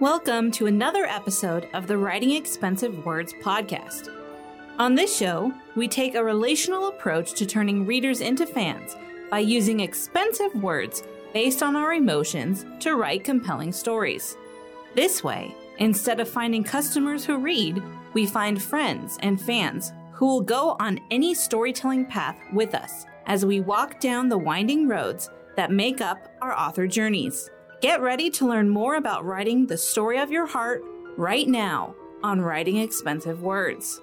Welcome to another episode of the Writing Expensive Words podcast. On this show, we take a relational approach to turning readers into fans by using expensive words based on our emotions to write compelling stories. This way, instead of finding customers who read, we find friends and fans who will go on any storytelling path with us as we walk down the winding roads that make up our author journeys. Get ready to learn more about writing the story of your heart right now on Writing Expensive Words.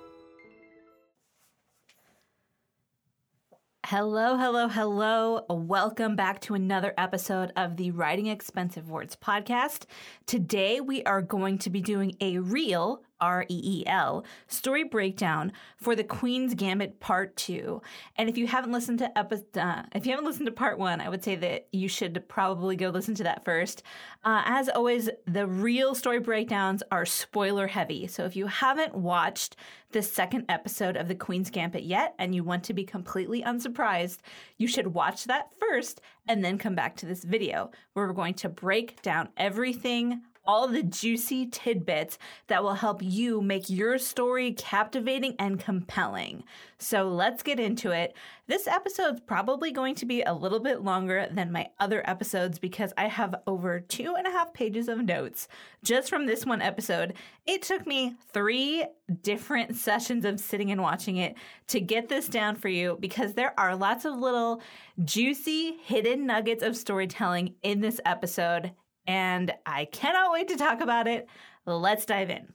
Hello, hello, hello. Welcome back to another episode of the Writing Expensive Words podcast. Today we are going to be doing a real R E E L, story breakdown for the Queen's Gambit Part 2. And if you haven't listened to epi- uh, if you haven't listened to Part 1, I would say that you should probably go listen to that first. Uh, as always, the real story breakdowns are spoiler heavy. So if you haven't watched the second episode of the Queen's Gambit yet and you want to be completely unsurprised, you should watch that first and then come back to this video where we're going to break down everything all the juicy tidbits that will help you make your story captivating and compelling. So let's get into it. This episode's probably going to be a little bit longer than my other episodes because I have over two and a half pages of notes just from this one episode. It took me three different sessions of sitting and watching it to get this down for you because there are lots of little juicy hidden nuggets of storytelling in this episode and I cannot wait to talk about it. Let's dive in.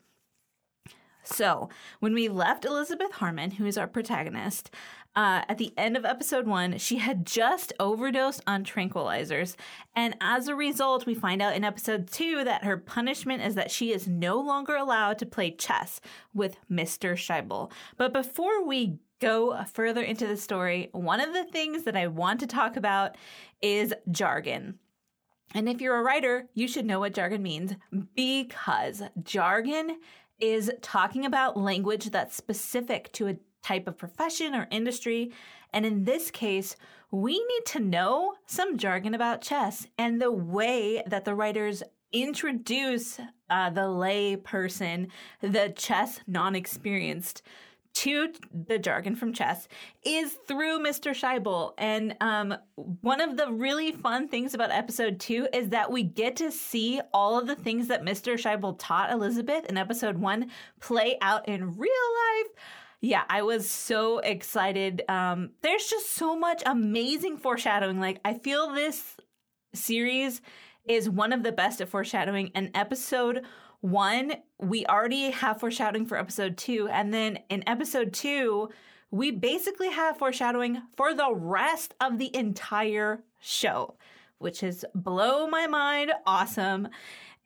So, when we left Elizabeth Harmon, who is our protagonist, uh, at the end of episode one, she had just overdosed on tranquilizers. And as a result, we find out in episode two that her punishment is that she is no longer allowed to play chess with Mr. Scheibel. But before we go further into the story, one of the things that I want to talk about is jargon. And if you're a writer, you should know what jargon means because jargon is talking about language that's specific to a type of profession or industry. And in this case, we need to know some jargon about chess and the way that the writers introduce uh, the lay person, the chess non experienced, to the jargon from chess is through Mr. Scheibel. And um, one of the really fun things about episode two is that we get to see all of the things that Mr. Scheibel taught Elizabeth in episode one play out in real life. Yeah, I was so excited. Um, there's just so much amazing foreshadowing. Like, I feel this series is one of the best at foreshadowing. And episode one, we already have foreshadowing for episode two. And then in episode two, we basically have foreshadowing for the rest of the entire show, which is blow my mind awesome.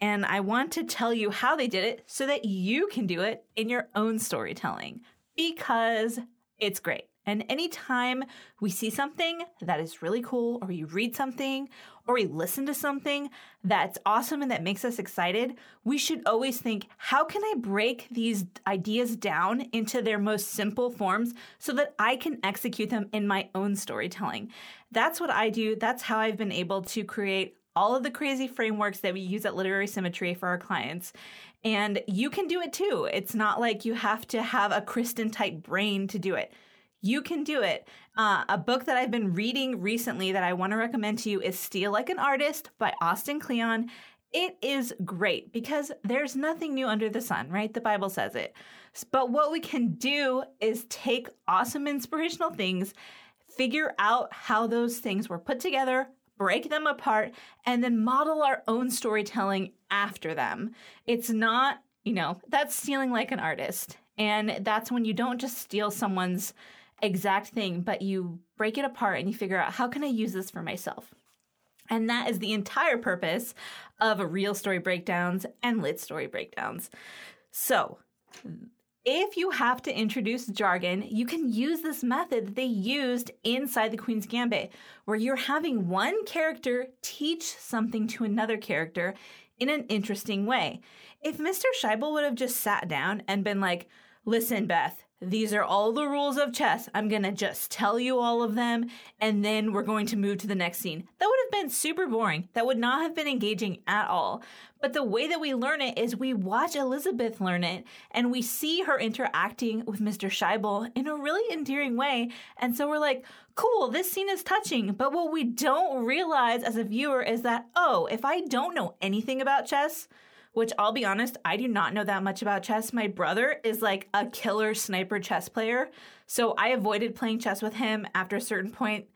And I want to tell you how they did it so that you can do it in your own storytelling because it's great. And anytime we see something that is really cool, or we read something, or we listen to something that's awesome and that makes us excited, we should always think, how can I break these ideas down into their most simple forms so that I can execute them in my own storytelling? That's what I do. That's how I've been able to create all of the crazy frameworks that we use at Literary Symmetry for our clients. And you can do it too. It's not like you have to have a Kristen type brain to do it. You can do it. Uh, a book that I've been reading recently that I want to recommend to you is Steal Like an Artist by Austin Kleon. It is great because there's nothing new under the sun, right? The Bible says it. But what we can do is take awesome inspirational things, figure out how those things were put together, break them apart, and then model our own storytelling after them. It's not, you know, that's stealing like an artist. And that's when you don't just steal someone's exact thing, but you break it apart and you figure out how can I use this for myself? And that is the entire purpose of real story breakdowns and lit story breakdowns. So, if you have to introduce jargon, you can use this method that they used inside the Queen's Gambit, where you're having one character teach something to another character in an interesting way. If Mr. Scheibel would have just sat down and been like, listen, Beth, these are all the rules of chess. I'm going to just tell you all of them, and then we're going to move to the next scene. That would have been super boring. That would not have been engaging at all. But the way that we learn it is we watch Elizabeth learn it and we see her interacting with Mr. Scheibel in a really endearing way. And so we're like, cool, this scene is touching. But what we don't realize as a viewer is that, oh, if I don't know anything about chess, which I'll be honest, I do not know that much about chess. My brother is like a killer sniper chess player. So I avoided playing chess with him after a certain point.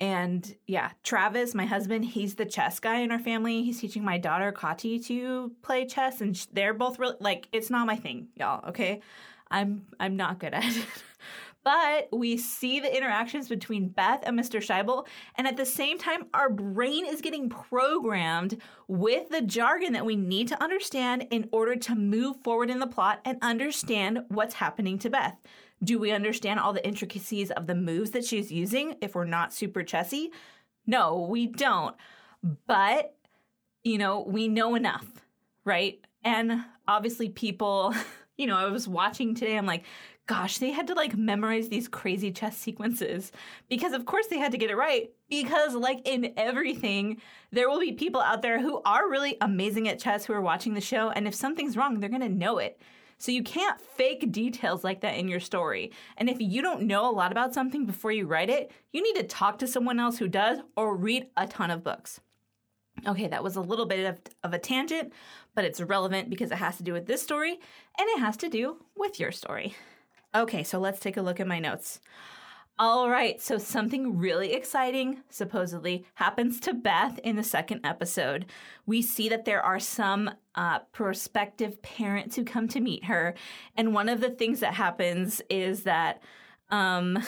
And yeah, Travis, my husband, he's the chess guy in our family. He's teaching my daughter Kati to play chess, and they're both really like it's not my thing, y'all. Okay, I'm I'm not good at it. But we see the interactions between Beth and Mr. Scheibel, and at the same time, our brain is getting programmed with the jargon that we need to understand in order to move forward in the plot and understand what's happening to Beth. Do we understand all the intricacies of the moves that she's using if we're not super chessy? No, we don't. But, you know, we know enough, right? And obviously, people, you know, I was watching today, I'm like, gosh, they had to like memorize these crazy chess sequences because, of course, they had to get it right. Because, like in everything, there will be people out there who are really amazing at chess who are watching the show. And if something's wrong, they're going to know it. So you can't fake details like that in your story. And if you don't know a lot about something before you write it, you need to talk to someone else who does or read a ton of books. Okay, that was a little bit of, of a tangent, but it's relevant because it has to do with this story and it has to do with your story. Okay, so let's take a look at my notes. All right, so something really exciting supposedly happens to Beth in the second episode. We see that there are some uh, prospective parents who come to meet her, and one of the things that happens is that um,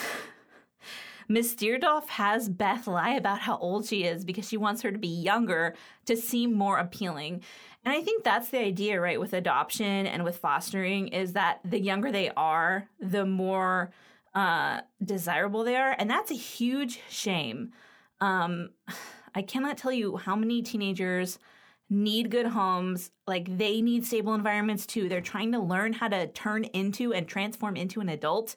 Miss Deardorff has Beth lie about how old she is because she wants her to be younger to seem more appealing. And I think that's the idea, right, with adoption and with fostering is that the younger they are, the more uh, desirable they are. And that's a huge shame. Um, I cannot tell you how many teenagers need good homes. Like they need stable environments too. They're trying to learn how to turn into and transform into an adult.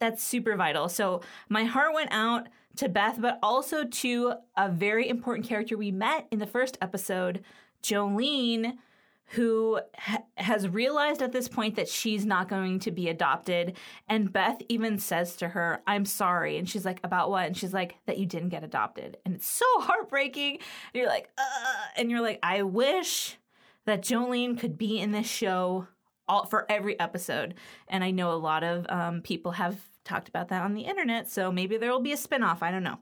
That's super vital. So my heart went out to Beth, but also to a very important character we met in the first episode, Jolene, who ha- has realized at this point that she's not going to be adopted. And Beth even says to her, I'm sorry. And she's like, About what? And she's like, That you didn't get adopted. And it's so heartbreaking. And you're like, Ugh. And you're like, I wish that Jolene could be in this show all for every episode. And I know a lot of um, people have talked about that on the internet. So maybe there will be a spinoff. I don't know.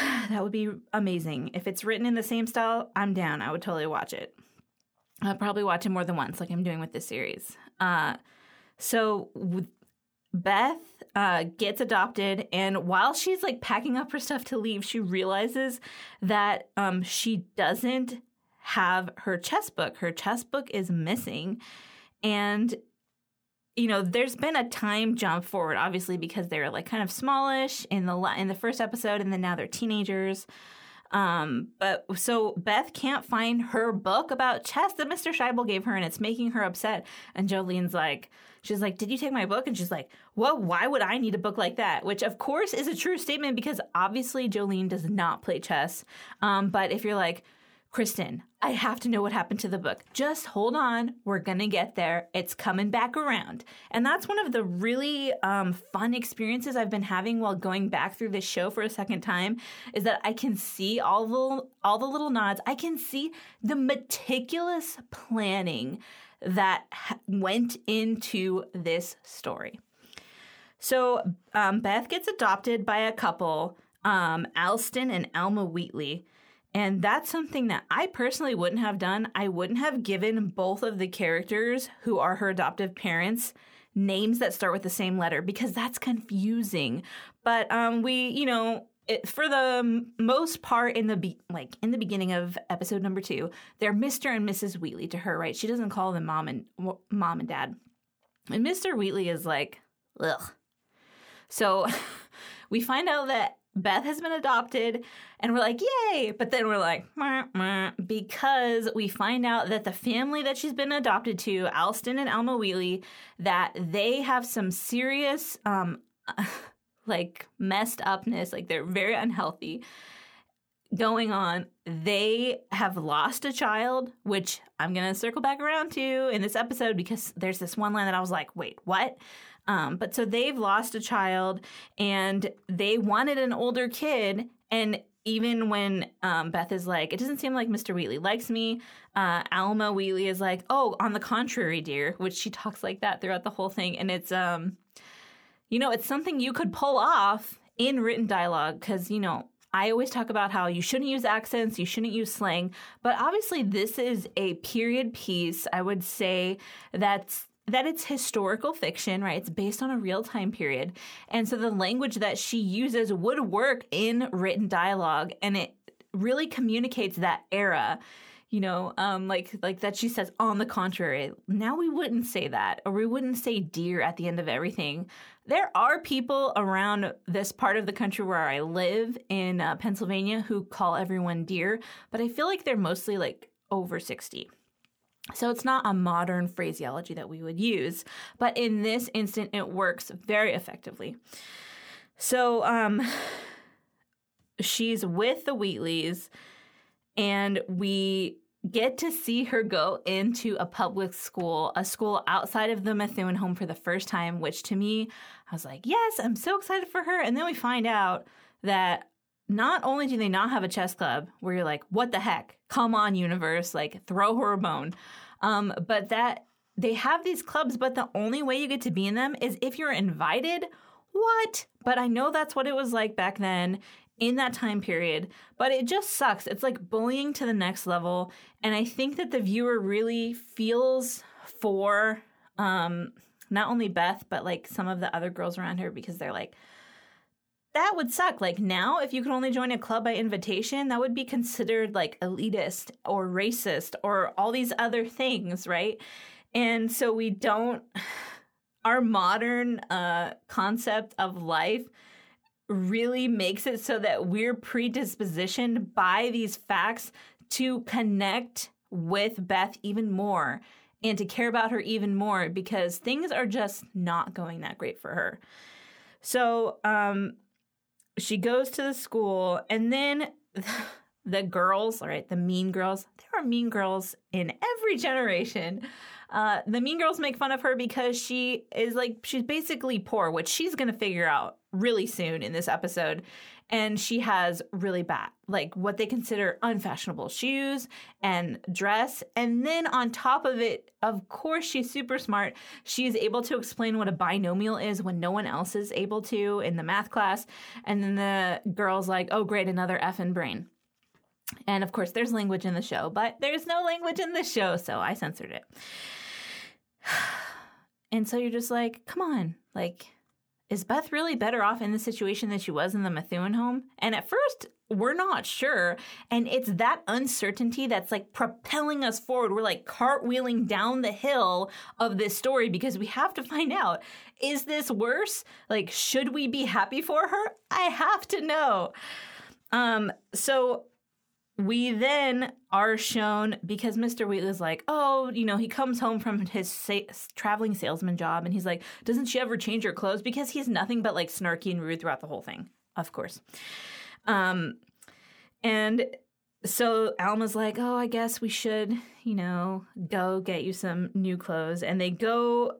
that would be amazing. If it's written in the same style, I'm down. I would totally watch it. I'll probably watch it more than once, like I'm doing with this series. Uh, so Beth uh, gets adopted, and while she's like packing up her stuff to leave, she realizes that um, she doesn't have her chess book. Her chess book is missing, and you know, there's been a time jump forward, obviously, because they're like kind of smallish in the in the first episode, and then now they're teenagers. Um, but so Beth can't find her book about chess that Mr. Scheibel gave her, and it's making her upset. And Jolene's like, she's like, "Did you take my book?" And she's like, "Well, why would I need a book like that?" Which, of course, is a true statement because obviously Jolene does not play chess. Um, but if you're like, Kristen, I have to know what happened to the book. Just hold on. We're going to get there. It's coming back around. And that's one of the really um, fun experiences I've been having while going back through this show for a second time is that I can see all the, all the little nods. I can see the meticulous planning that went into this story. So um, Beth gets adopted by a couple, um, Alston and Alma Wheatley. And that's something that I personally wouldn't have done. I wouldn't have given both of the characters who are her adoptive parents names that start with the same letter because that's confusing. But um, we, you know, it, for the most part in the be- like in the beginning of episode number two, they're Mr. and Mrs. Wheatley to her, right? She doesn't call them mom and mom and dad. And Mr. Wheatley is like, ugh. So we find out that Beth has been adopted, and we're like, yay! But then we're like, meh, meh, because we find out that the family that she's been adopted to, Alston and Alma Wheatley, that they have some serious, um, like messed upness, like they're very unhealthy. going on. They have lost a child, which I'm going to circle back around to in this episode because there's this one line that I was like, wait, what? Um, but so they've lost a child and they wanted an older kid. And even when um, Beth is like, it doesn't seem like Mr. Wheatley likes me, uh, Alma Wheatley is like, oh, on the contrary, dear, which she talks like that throughout the whole thing. And it's, um, you know, it's something you could pull off in written dialogue because, you know, I always talk about how you shouldn't use accents, you shouldn't use slang, but obviously this is a period piece. I would say that's that it's historical fiction, right? It's based on a real time period. And so the language that she uses would work in written dialogue and it really communicates that era. You know, um, like like that she says, on the contrary. Now we wouldn't say that, or we wouldn't say dear at the end of everything. There are people around this part of the country where I live in uh, Pennsylvania who call everyone dear, but I feel like they're mostly like over 60. So it's not a modern phraseology that we would use, but in this instant, it works very effectively. So um, she's with the Wheatleys, and we get to see her go into a public school, a school outside of the Methuen home for the first time, which to me, I was like, yes, I'm so excited for her. And then we find out that not only do they not have a chess club where you're like, what the heck? Come on, universe, like throw her a bone. Um, but that they have these clubs, but the only way you get to be in them is if you're invited. What? But I know that's what it was like back then in that time period, but it just sucks. It's like bullying to the next level. And I think that the viewer really feels for um, not only Beth, but like some of the other girls around her because they're like, that would suck. Like now, if you could only join a club by invitation, that would be considered like elitist or racist or all these other things, right? And so we don't, our modern uh, concept of life really makes it so that we're predispositioned by these facts to connect with Beth even more and to care about her even more because things are just not going that great for her. So, um, she goes to the school and then the girls, all right, the mean girls, there are mean girls in every generation. Uh, the mean girls make fun of her because she is like, she's basically poor, which she's going to figure out really soon in this episode and she has really bad, like what they consider unfashionable shoes and dress. And then on top of it, of course, she's super smart. She's able to explain what a binomial is when no one else is able to in the math class. And then the girl's like, oh, great, another F in brain. And of course, there's language in the show, but there's no language in the show, so I censored it. And so you're just like, come on, like, is Beth really better off in the situation than she was in the Methuen home? And at first, we're not sure. And it's that uncertainty that's like propelling us forward. We're like cartwheeling down the hill of this story because we have to find out is this worse? Like, should we be happy for her? I have to know. Um, so we then are shown because Mr. Wheatley's like, oh, you know, he comes home from his sa- traveling salesman job and he's like, doesn't she ever change her clothes? Because he's nothing but like snarky and rude throughout the whole thing, of course. Um, and so Alma's like, oh, I guess we should, you know, go get you some new clothes. And they go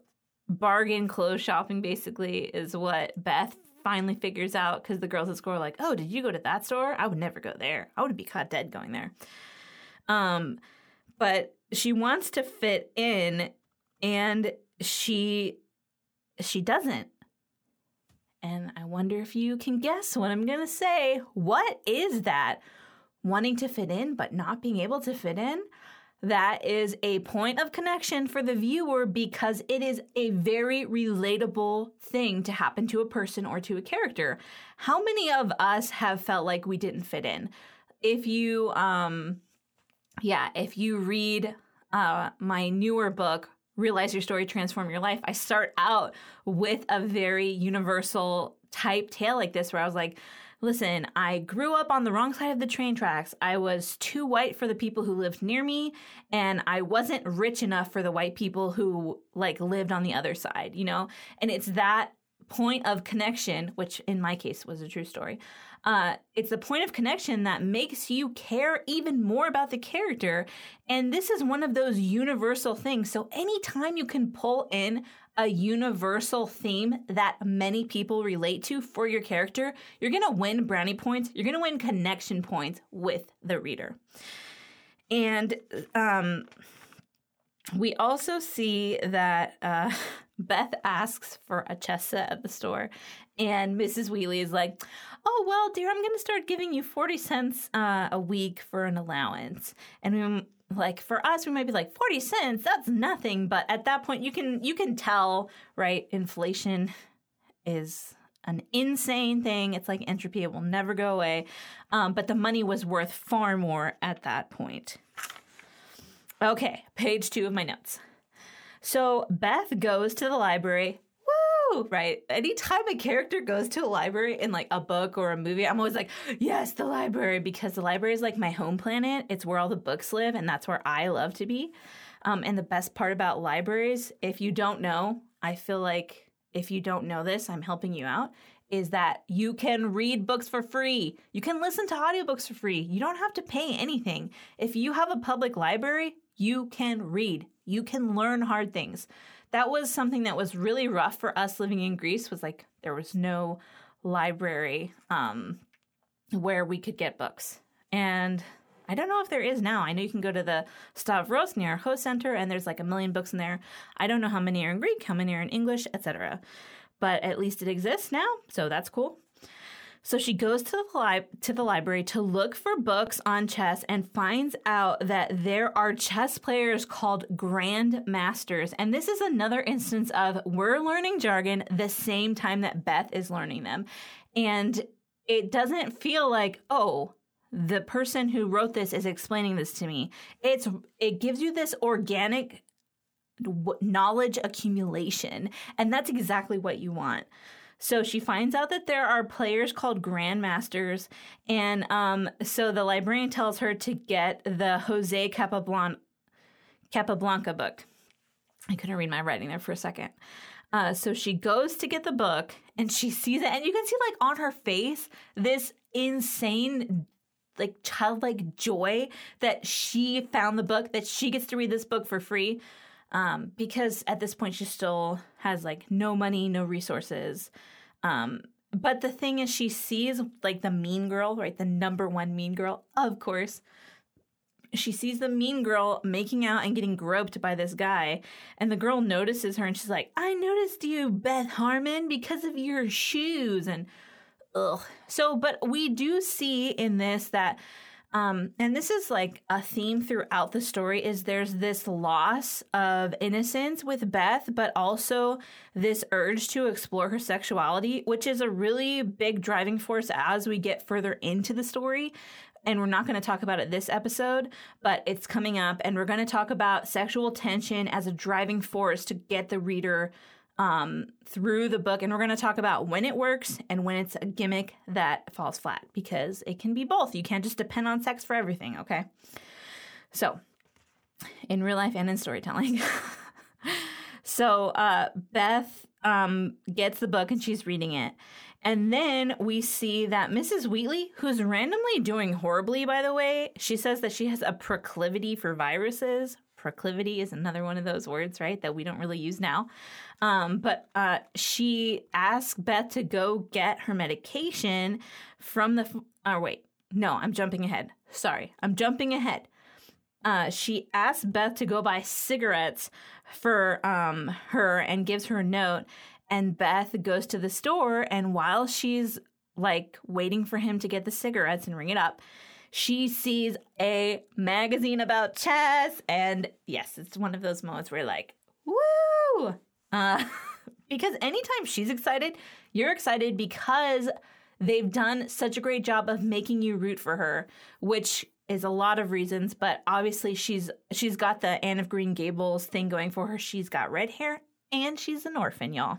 bargain clothes shopping, basically, is what Beth finally figures out because the girls at school are like, "Oh, did you go to that store? I would never go there. I would be caught dead going there." Um, but she wants to fit in, and she she doesn't. And I wonder if you can guess what I'm gonna say. What is that? Wanting to fit in but not being able to fit in? That is a point of connection for the viewer because it is a very relatable thing to happen to a person or to a character. How many of us have felt like we didn't fit in? If you, um, yeah, if you read uh, my newer book, Realize Your Story, Transform Your Life, I start out with a very universal type tale like this where I was like, Listen, I grew up on the wrong side of the train tracks. I was too white for the people who lived near me, and I wasn't rich enough for the white people who like lived on the other side, you know? And it's that point of connection, which in my case was a true story. Uh, it's the point of connection that makes you care even more about the character. And this is one of those universal things. So anytime you can pull in a universal theme that many people relate to for your character, you're going to win brownie points. You're going to win connection points with the reader. And um, we also see that uh, Beth asks for a chess set at the store, and Mrs. Wheatley is like, "Oh well, dear, I'm going to start giving you forty cents uh, a week for an allowance." And like for us, we might be like forty cents. That's nothing, but at that point, you can you can tell, right? Inflation is an insane thing. It's like entropy; it will never go away. Um, but the money was worth far more at that point. Okay, page two of my notes. So Beth goes to the library. Right? Anytime a character goes to a library in like a book or a movie, I'm always like, yes, the library, because the library is like my home planet. It's where all the books live, and that's where I love to be. Um, and the best part about libraries, if you don't know, I feel like if you don't know this, I'm helping you out, is that you can read books for free. You can listen to audiobooks for free. You don't have to pay anything. If you have a public library, you can read. You can learn hard things. That was something that was really rough for us living in Greece was like there was no library um, where we could get books. And I don't know if there is now. I know you can go to the Stavros Niarchos center and there's like a million books in there. I don't know how many are in Greek, how many are in English, etc. But at least it exists now, so that's cool. So she goes to the, li- to the library to look for books on chess and finds out that there are chess players called Grand Masters. And this is another instance of we're learning jargon the same time that Beth is learning them. And it doesn't feel like, oh, the person who wrote this is explaining this to me. It's it gives you this organic knowledge accumulation, and that's exactly what you want. So she finds out that there are players called grandmasters, and um, so the librarian tells her to get the Jose Capablanca, Capablanca book. I couldn't read my writing there for a second. Uh, so she goes to get the book, and she sees it, and you can see like on her face this insane like childlike joy that she found the book that she gets to read this book for free um, because at this point she still has like no money, no resources. Um, but the thing is, she sees like the mean girl, right? The number one mean girl, of course. She sees the mean girl making out and getting groped by this guy. And the girl notices her and she's like, I noticed you, Beth Harmon, because of your shoes. And ugh. So, but we do see in this that um, and this is like a theme throughout the story is there's this loss of innocence with Beth, but also this urge to explore her sexuality, which is a really big driving force as we get further into the story. And we're not going to talk about it this episode, but it's coming up, and we're going to talk about sexual tension as a driving force to get the reader um, through the book, and we're going to talk about when it works and when it's a gimmick that falls flat because it can be both. You can't just depend on sex for everything, okay? So, in real life and in storytelling. so, uh, Beth um, gets the book and she's reading it. And then we see that Mrs. Wheatley, who's randomly doing horribly, by the way, she says that she has a proclivity for viruses. Proclivity is another one of those words, right, that we don't really use now. Um, but uh, she asked Beth to go get her medication from the. Oh, wait. No, I'm jumping ahead. Sorry. I'm jumping ahead. Uh, she asked Beth to go buy cigarettes for um, her and gives her a note. And Beth goes to the store, and while she's like waiting for him to get the cigarettes and ring it up, she sees a magazine about chess. And yes, it's one of those moments where, like, woo! Uh, because anytime she's excited, you're excited because they've done such a great job of making you root for her, which is a lot of reasons, but obviously she's she's got the Anne of Green Gables thing going for her. She's got red hair and she's an orphan, y'all.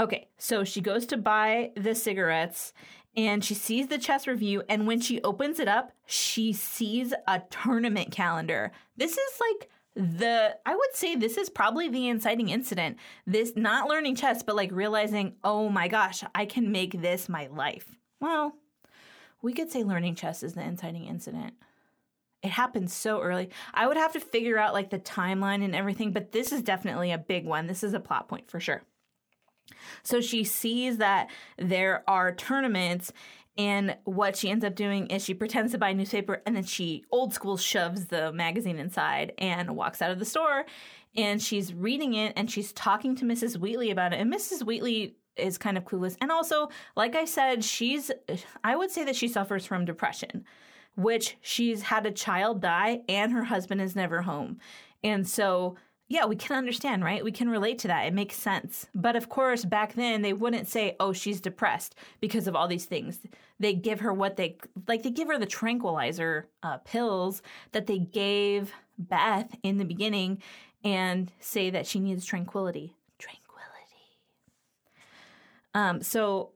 Okay, so she goes to buy the cigarettes and she sees the chess review and when she opens it up, she sees a tournament calendar. This is like the I would say this is probably the inciting incident. This not learning chess, but like realizing, oh my gosh, I can make this my life. Well, we could say learning chess is the inciting incident. It happens so early. I would have to figure out like the timeline and everything, but this is definitely a big one. This is a plot point for sure. So she sees that there are tournaments and what she ends up doing is she pretends to buy a newspaper and then she old school shoves the magazine inside and walks out of the store. And she's reading it and she's talking to Mrs. Wheatley about it. And Mrs. Wheatley is kind of clueless. And also, like I said, she's, I would say that she suffers from depression, which she's had a child die and her husband is never home. And so yeah, we can understand, right? We can relate to that. It makes sense. But of course, back then they wouldn't say, "Oh, she's depressed because of all these things." They give her what they like. They give her the tranquilizer uh, pills that they gave Beth in the beginning, and say that she needs tranquility. Tranquility. Um. So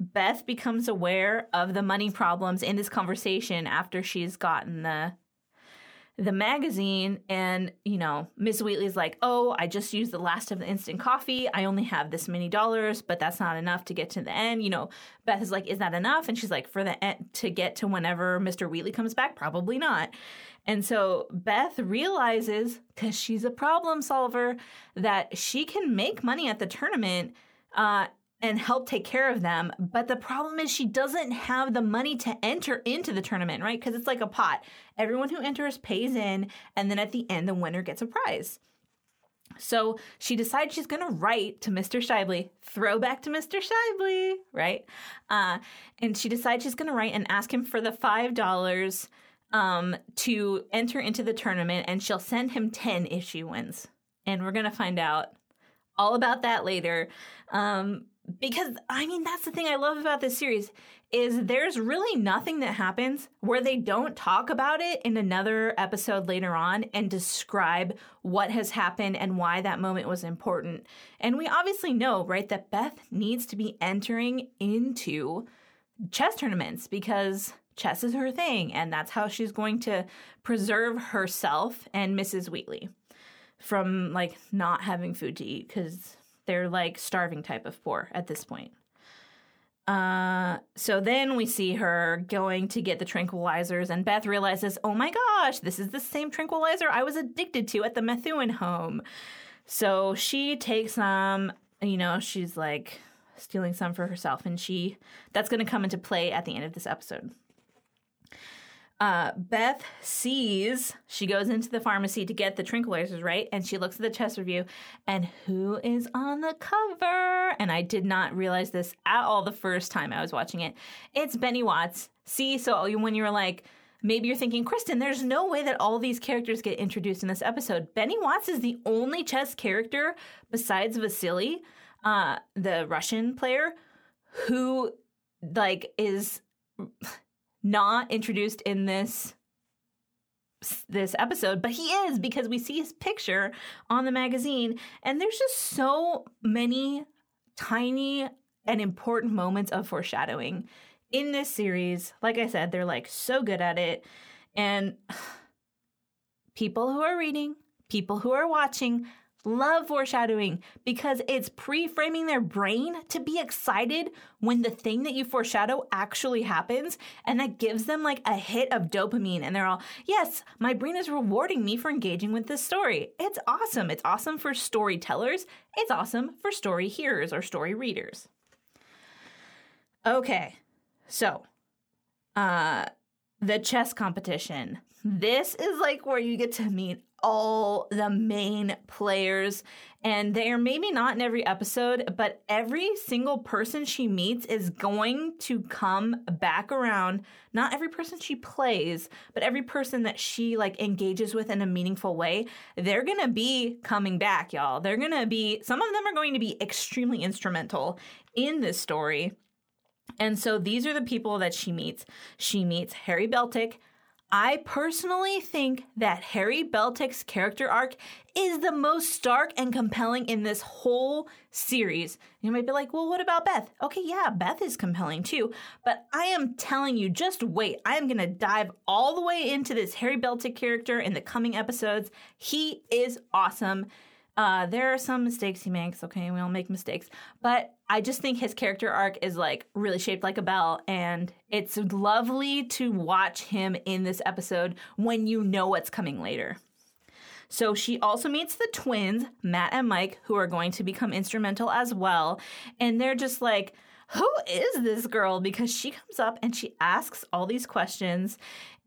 Beth becomes aware of the money problems in this conversation after she's gotten the the magazine and you know miss wheatley's like oh i just used the last of the instant coffee. I only have this many dollars but that's not enough to get to the end. You know beth is like is that enough? And she's like for the end to get to whenever mr wheatley comes back probably not. And so beth realizes because she's a problem solver that she can make money at the tournament uh, and help take care of them. But the problem is she doesn't have the money to enter into the tournament, right? Because it's like a pot. Everyone who enters pays in, and then at the end, the winner gets a prize. So she decides she's going to write to Mr. Scheibel, throwback to Mr. Scheibel, right? Uh, and she decides she's going to write and ask him for the $5 um, to enter into the tournament, and she'll send him 10 if she wins. And we're going to find out all about that later. Um, because I mean that's the thing I love about this series is there's really nothing that happens where they don't talk about it in another episode later on and describe what has happened and why that moment was important. And we obviously know, right, that Beth needs to be entering into chess tournaments because chess is her thing and that's how she's going to preserve herself and Mrs. Wheatley from like not having food to eat cuz they're like starving type of poor at this point. Uh, so then we see her going to get the tranquilizers, and Beth realizes, oh my gosh, this is the same tranquilizer I was addicted to at the Methuen home. So she takes some, you know, she's like stealing some for herself, and she that's going to come into play at the end of this episode uh, Beth sees, she goes into the pharmacy to get the tranquilizers, right? And she looks at the chess review, and who is on the cover? And I did not realize this at all the first time I was watching it. It's Benny Watts. See, so when you were like, maybe you're thinking, Kristen, there's no way that all these characters get introduced in this episode. Benny Watts is the only chess character besides Vasily, uh, the Russian player, who like is not introduced in this this episode, but he is because we see his picture on the magazine and there's just so many tiny and important moments of foreshadowing in this series. Like I said, they're like so good at it and people who are reading, people who are watching love foreshadowing because it's pre-framing their brain to be excited when the thing that you foreshadow actually happens. And that gives them like a hit of dopamine. And they're all yes my brain is rewarding me for engaging with this story. It's awesome. It's awesome for storytellers. It's awesome for story hearers or story readers. Okay. So uh the chess competition. This is like where you get to meet all the main players. And they are maybe not in every episode, but every single person she meets is going to come back around. Not every person she plays, but every person that she like engages with in a meaningful way, they're gonna be coming back, y'all. They're gonna be, some of them are going to be extremely instrumental in this story. And so these are the people that she meets. She meets Harry Beltik, I personally think that Harry Beltik's character arc is the most stark and compelling in this whole series. You might be like, well, what about Beth? Okay, yeah, Beth is compelling too. But I am telling you, just wait. I am going to dive all the way into this Harry Beltik character in the coming episodes. He is awesome. Uh, there are some mistakes he makes. Okay, we all make mistakes, but I just think his character arc is like really shaped like a bell, and it's lovely to watch him in this episode when you know what's coming later. So she also meets the twins, Matt and Mike, who are going to become instrumental as well. And they're just like, who is this girl? Because she comes up and she asks all these questions.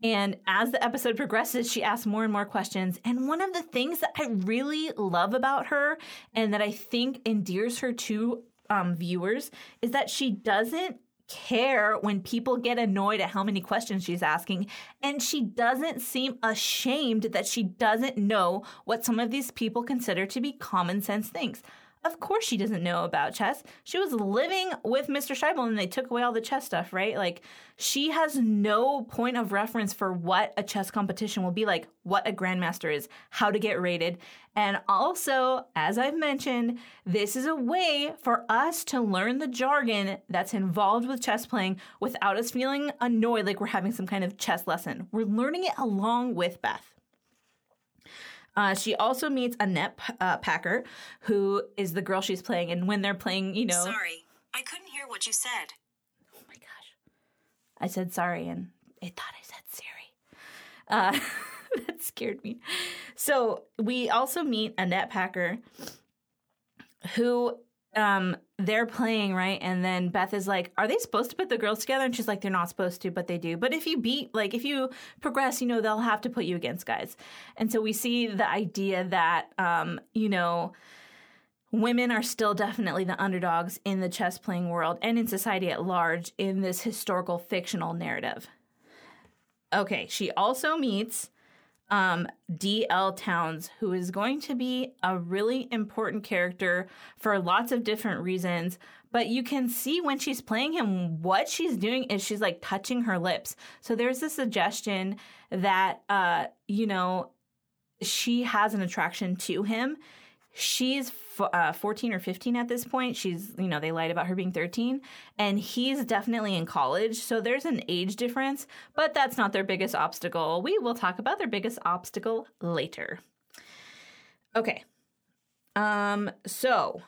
And as the episode progresses, she asks more and more questions. And one of the things that I really love about her and that I think endears her to um, viewers is that she doesn't care when people get annoyed at how many questions she's asking. And she doesn't seem ashamed that she doesn't know what some of these people consider to be common sense things. Of course, she doesn't know about chess. She was living with Mr. Scheibel and they took away all the chess stuff, right? Like, she has no point of reference for what a chess competition will be like, what a grandmaster is, how to get rated. And also, as I've mentioned, this is a way for us to learn the jargon that's involved with chess playing without us feeling annoyed like we're having some kind of chess lesson. We're learning it along with Beth. Uh, she also meets Annette uh, Packer, who is the girl she's playing. And when they're playing, you know. Sorry, I couldn't hear what you said. Oh my gosh. I said sorry, and it thought I said Siri. Uh, that scared me. So we also meet Annette Packer, who um they're playing right? And then beth is like are they supposed to put the girls together? And she's like they're not supposed to but they do. But if you beat like if you progress you know they'll have to put you against guys. And so we see the idea that um you know women are still definitely the underdogs in the chess playing world and in society at large in this historical fictional narrative. Okay she also meets um, D.L. Townes, who is going to be a really important character for lots of different reasons. But you can see when she's playing him, what she's doing is she's like touching her lips. So there's a suggestion that, uh, you know, she has an attraction to him. She's uh, 14 or 15 at this point. She's, you know, they lied about her being 13. And he's definitely in college. So there's an age difference, but that's not their biggest obstacle. We will talk about their biggest obstacle later. Okay. Um, so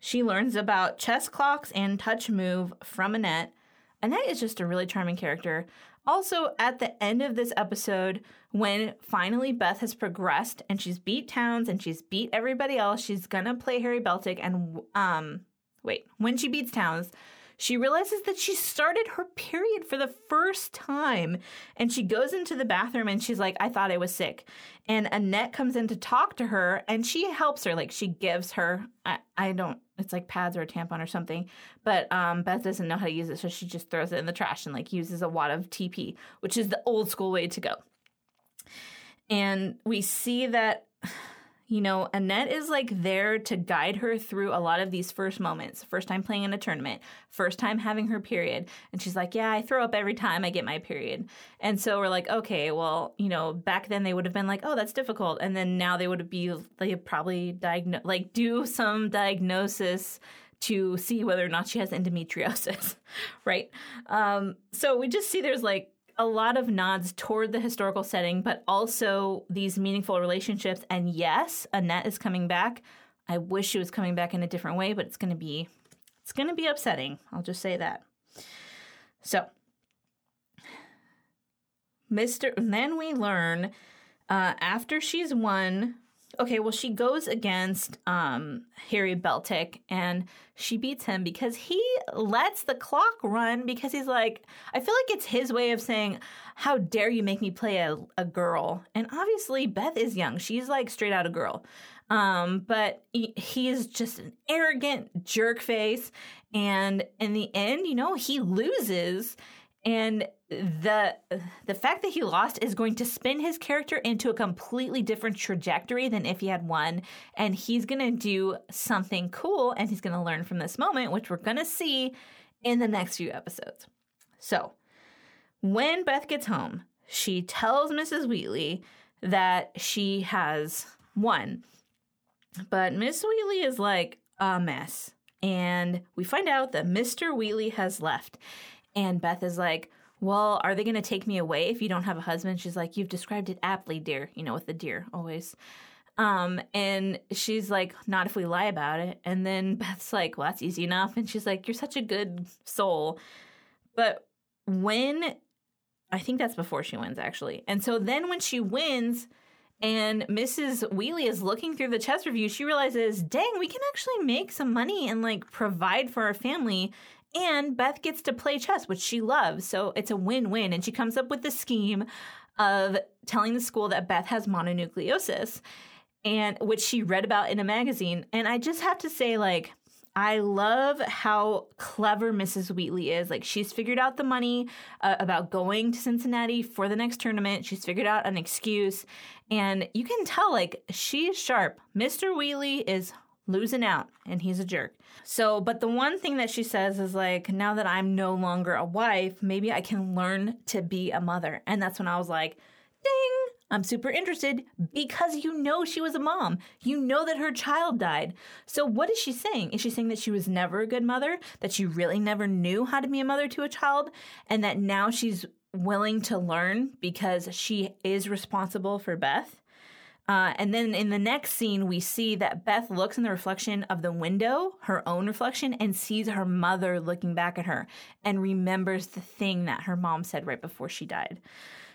she learns about chess clocks and touch move from Annette. Annette is just a really charming character. Also, at the end of this episode, when finally Beth has progressed and she's beat Townes and she's beat everybody else, she's gonna play Harry Beltik. And um, wait, when she beats Townes, she realizes that she started her period for the first time. And she goes into the bathroom and she's like, I thought I was sick. And Annette comes in to talk to her and she helps her. Like, she gives her, I, I don't it's like pads or a tampon or something. But um, Beth doesn't know how to use it, so she just throws it in the trash and like uses a wad of TP, which is the old school way to go. And we see that, you know, Annette is like there to guide her through a lot of these first moments. First time playing in a tournament, first time having her period. And she's like, Yeah, I throw up every time I get my period. And so we're like, Okay, well, you know, back then they would have been like, Oh, that's difficult. And then now they would be, they probably diagnose, like do some diagnosis to see whether or not she has endometriosis, right? Um, so we just see there's like a lot of nods toward the historical setting, but also these meaningful relationships. And yes, Annette is coming back. I wish she was coming back in a different way, but it's going to be it's going to be upsetting. I'll just say that. So, Mr. Then we learn uh, after she's won okay, well, she goes against um, Harry Beltik and she beats him because he lets the clock run because he's like, I feel like it's his way of saying, How dare you make me play a, a girl? And obviously, Beth is young. She's like straight out a girl. Um, but he, he is just an arrogant jerk face. And in the end, you know, he loses and the the fact that he lost is going to spin his character into a completely different trajectory than if he had won and he's going to do something cool and he's going to learn from this moment which we're going to see in the next few episodes so when Beth gets home, she tells Mrs. Wheatley that she has won. But Miss Wheatley is like a mess. And we find out that Mr. Wheatley has left. And Beth is like, Well, are they going to take me away if you don't have a husband? She's like, You've described it aptly, dear. You know, with the dear always. Um, and she's like, Not if we lie about it. And then Beth's like, Well, that's easy enough. And she's like, You're such a good soul. But when I think that's before she wins, actually. And so then when she wins, and Mrs. Wheatley is looking through the chess review, she realizes, dang, we can actually make some money and like provide for our family. And Beth gets to play chess, which she loves. So it's a win win. And she comes up with the scheme of telling the school that Beth has mononucleosis, and which she read about in a magazine. And I just have to say, like, I love how clever Mrs. Wheatley is. Like, she's figured out the money uh, about going to Cincinnati for the next tournament. She's figured out an excuse. And you can tell, like, she's sharp. Mr. Wheatley is losing out and he's a jerk. So, but the one thing that she says is like, now that I'm no longer a wife, maybe I can learn to be a mother. And that's when I was like, ding, I'm super interested because you know she was a mom. You know that her child died. So, what is she saying? Is she saying that she was never a good mother? That she really never knew how to be a mother to a child? And that now she's willing to learn because she is responsible for Beth? Uh, and then in the next scene, we see that Beth looks in the reflection of the window, her own reflection, and sees her mother looking back at her and remembers the thing that her mom said right before she died.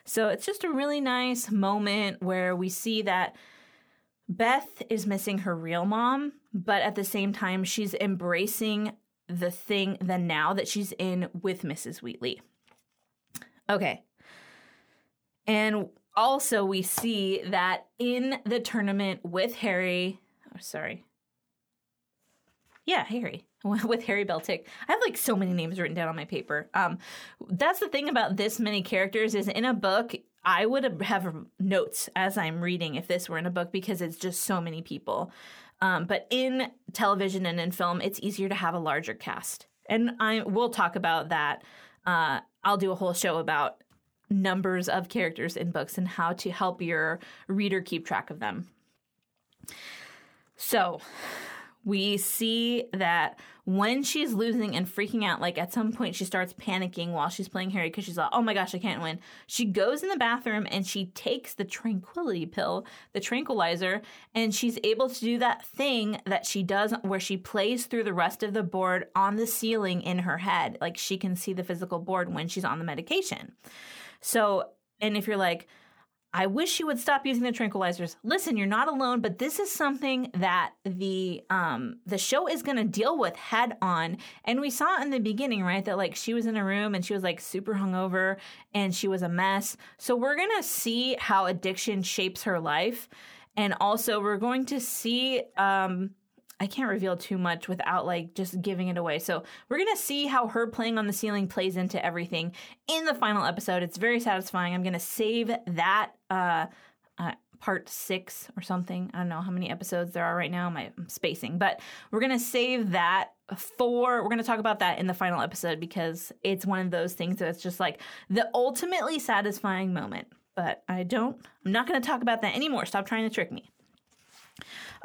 So it's just a really nice moment where we see that Beth is missing her real mom, but at the same time, she's embracing the thing, the now that she's in with Mrs. Wheatley. Okay. And also, we see that in the tournament with Harry, oh, sorry. Yeah, Harry. with Harry Beltik. I have like so many names written down on my paper. Um, that's the thing about this many characters is in a book, I would have notes as I'm reading if this were in a book because it's just so many people. Um, but in television and in film, it's easier to have a larger cast, and I will talk about that. Uh, I'll do a whole show about numbers of characters in books and how to help your reader keep track of them. So, we see that when she's losing and freaking out, like at some point she starts panicking while she's playing Harry because she's like, oh my gosh, I can't win. She goes in the bathroom and she takes the tranquility pill, the tranquilizer, and she's able to do that thing that she does where she plays through the rest of the board on the ceiling in her head. Like she can see the physical board when she's on the medication. So, and if you're like, I wish you would stop using the tranquilizers. Listen, you're not alone, but this is something that the um the show is going to deal with head on. And we saw in the beginning, right, that like she was in a room and she was like super hungover and she was a mess. So we're going to see how addiction shapes her life. And also we're going to see um I can't reveal too much without like just giving it away. So we're gonna see how her playing on the ceiling plays into everything in the final episode. It's very satisfying. I'm gonna save that uh, uh, part six or something. I don't know how many episodes there are right now. My, I'm spacing, but we're gonna save that for. We're gonna talk about that in the final episode because it's one of those things that's just like the ultimately satisfying moment. But I don't. I'm not gonna talk about that anymore. Stop trying to trick me.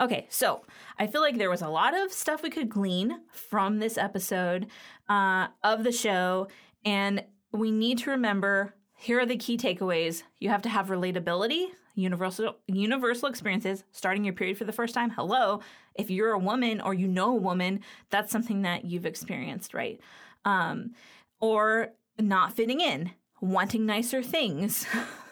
Okay, so I feel like there was a lot of stuff we could glean from this episode uh, of the show, and we need to remember here are the key takeaways. You have to have relatability, universal universal experiences, starting your period for the first time. Hello, if you're a woman or you know a woman, that's something that you've experienced, right? Um, or not fitting in, wanting nicer things.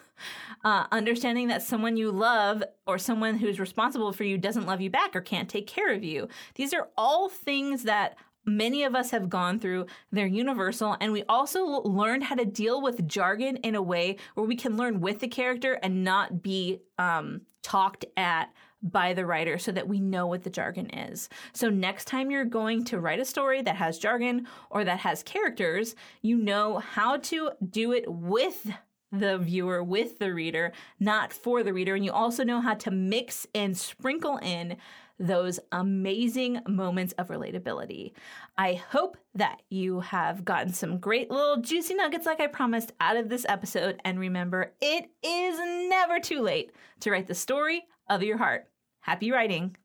uh, understanding that someone you love or someone who's responsible for you doesn't love you back or can't take care of you. These are all things that many of us have gone through. They're universal. And we also learned how to deal with jargon in a way where we can learn with the character and not be um, talked at by the writer so that we know what the jargon is. So next time you're going to write a story that has jargon or that has characters, you know how to do it with the viewer with the reader, not for the reader. And you also know how to mix and sprinkle in those amazing moments of relatability. I hope that you have gotten some great little juicy nuggets, like I promised, out of this episode. And remember, it is never too late to write the story of your heart. Happy writing!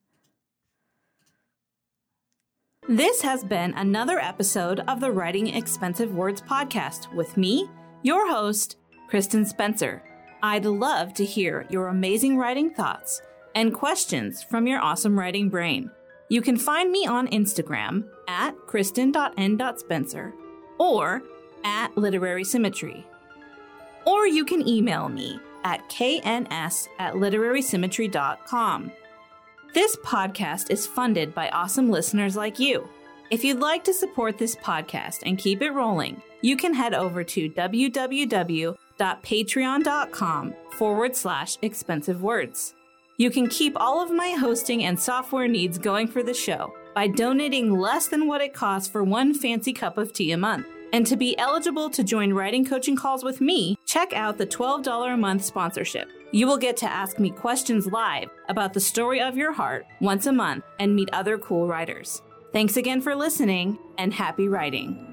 This has been another episode of the Writing Expensive Words podcast with me, your host, Kristen Spencer. I'd love to hear your amazing writing thoughts and questions from your awesome writing brain. You can find me on Instagram at kristen.n.spencer or at literary symmetry. Or you can email me at kns at literarysymmetry.com. This podcast is funded by awesome listeners like you. If you'd like to support this podcast and keep it rolling, you can head over to www.patreon.com forward slash expensive words. You can keep all of my hosting and software needs going for the show by donating less than what it costs for one fancy cup of tea a month. And to be eligible to join writing coaching calls with me, check out the $12 a month sponsorship. You will get to ask me questions live about the story of your heart once a month and meet other cool writers. Thanks again for listening and happy writing.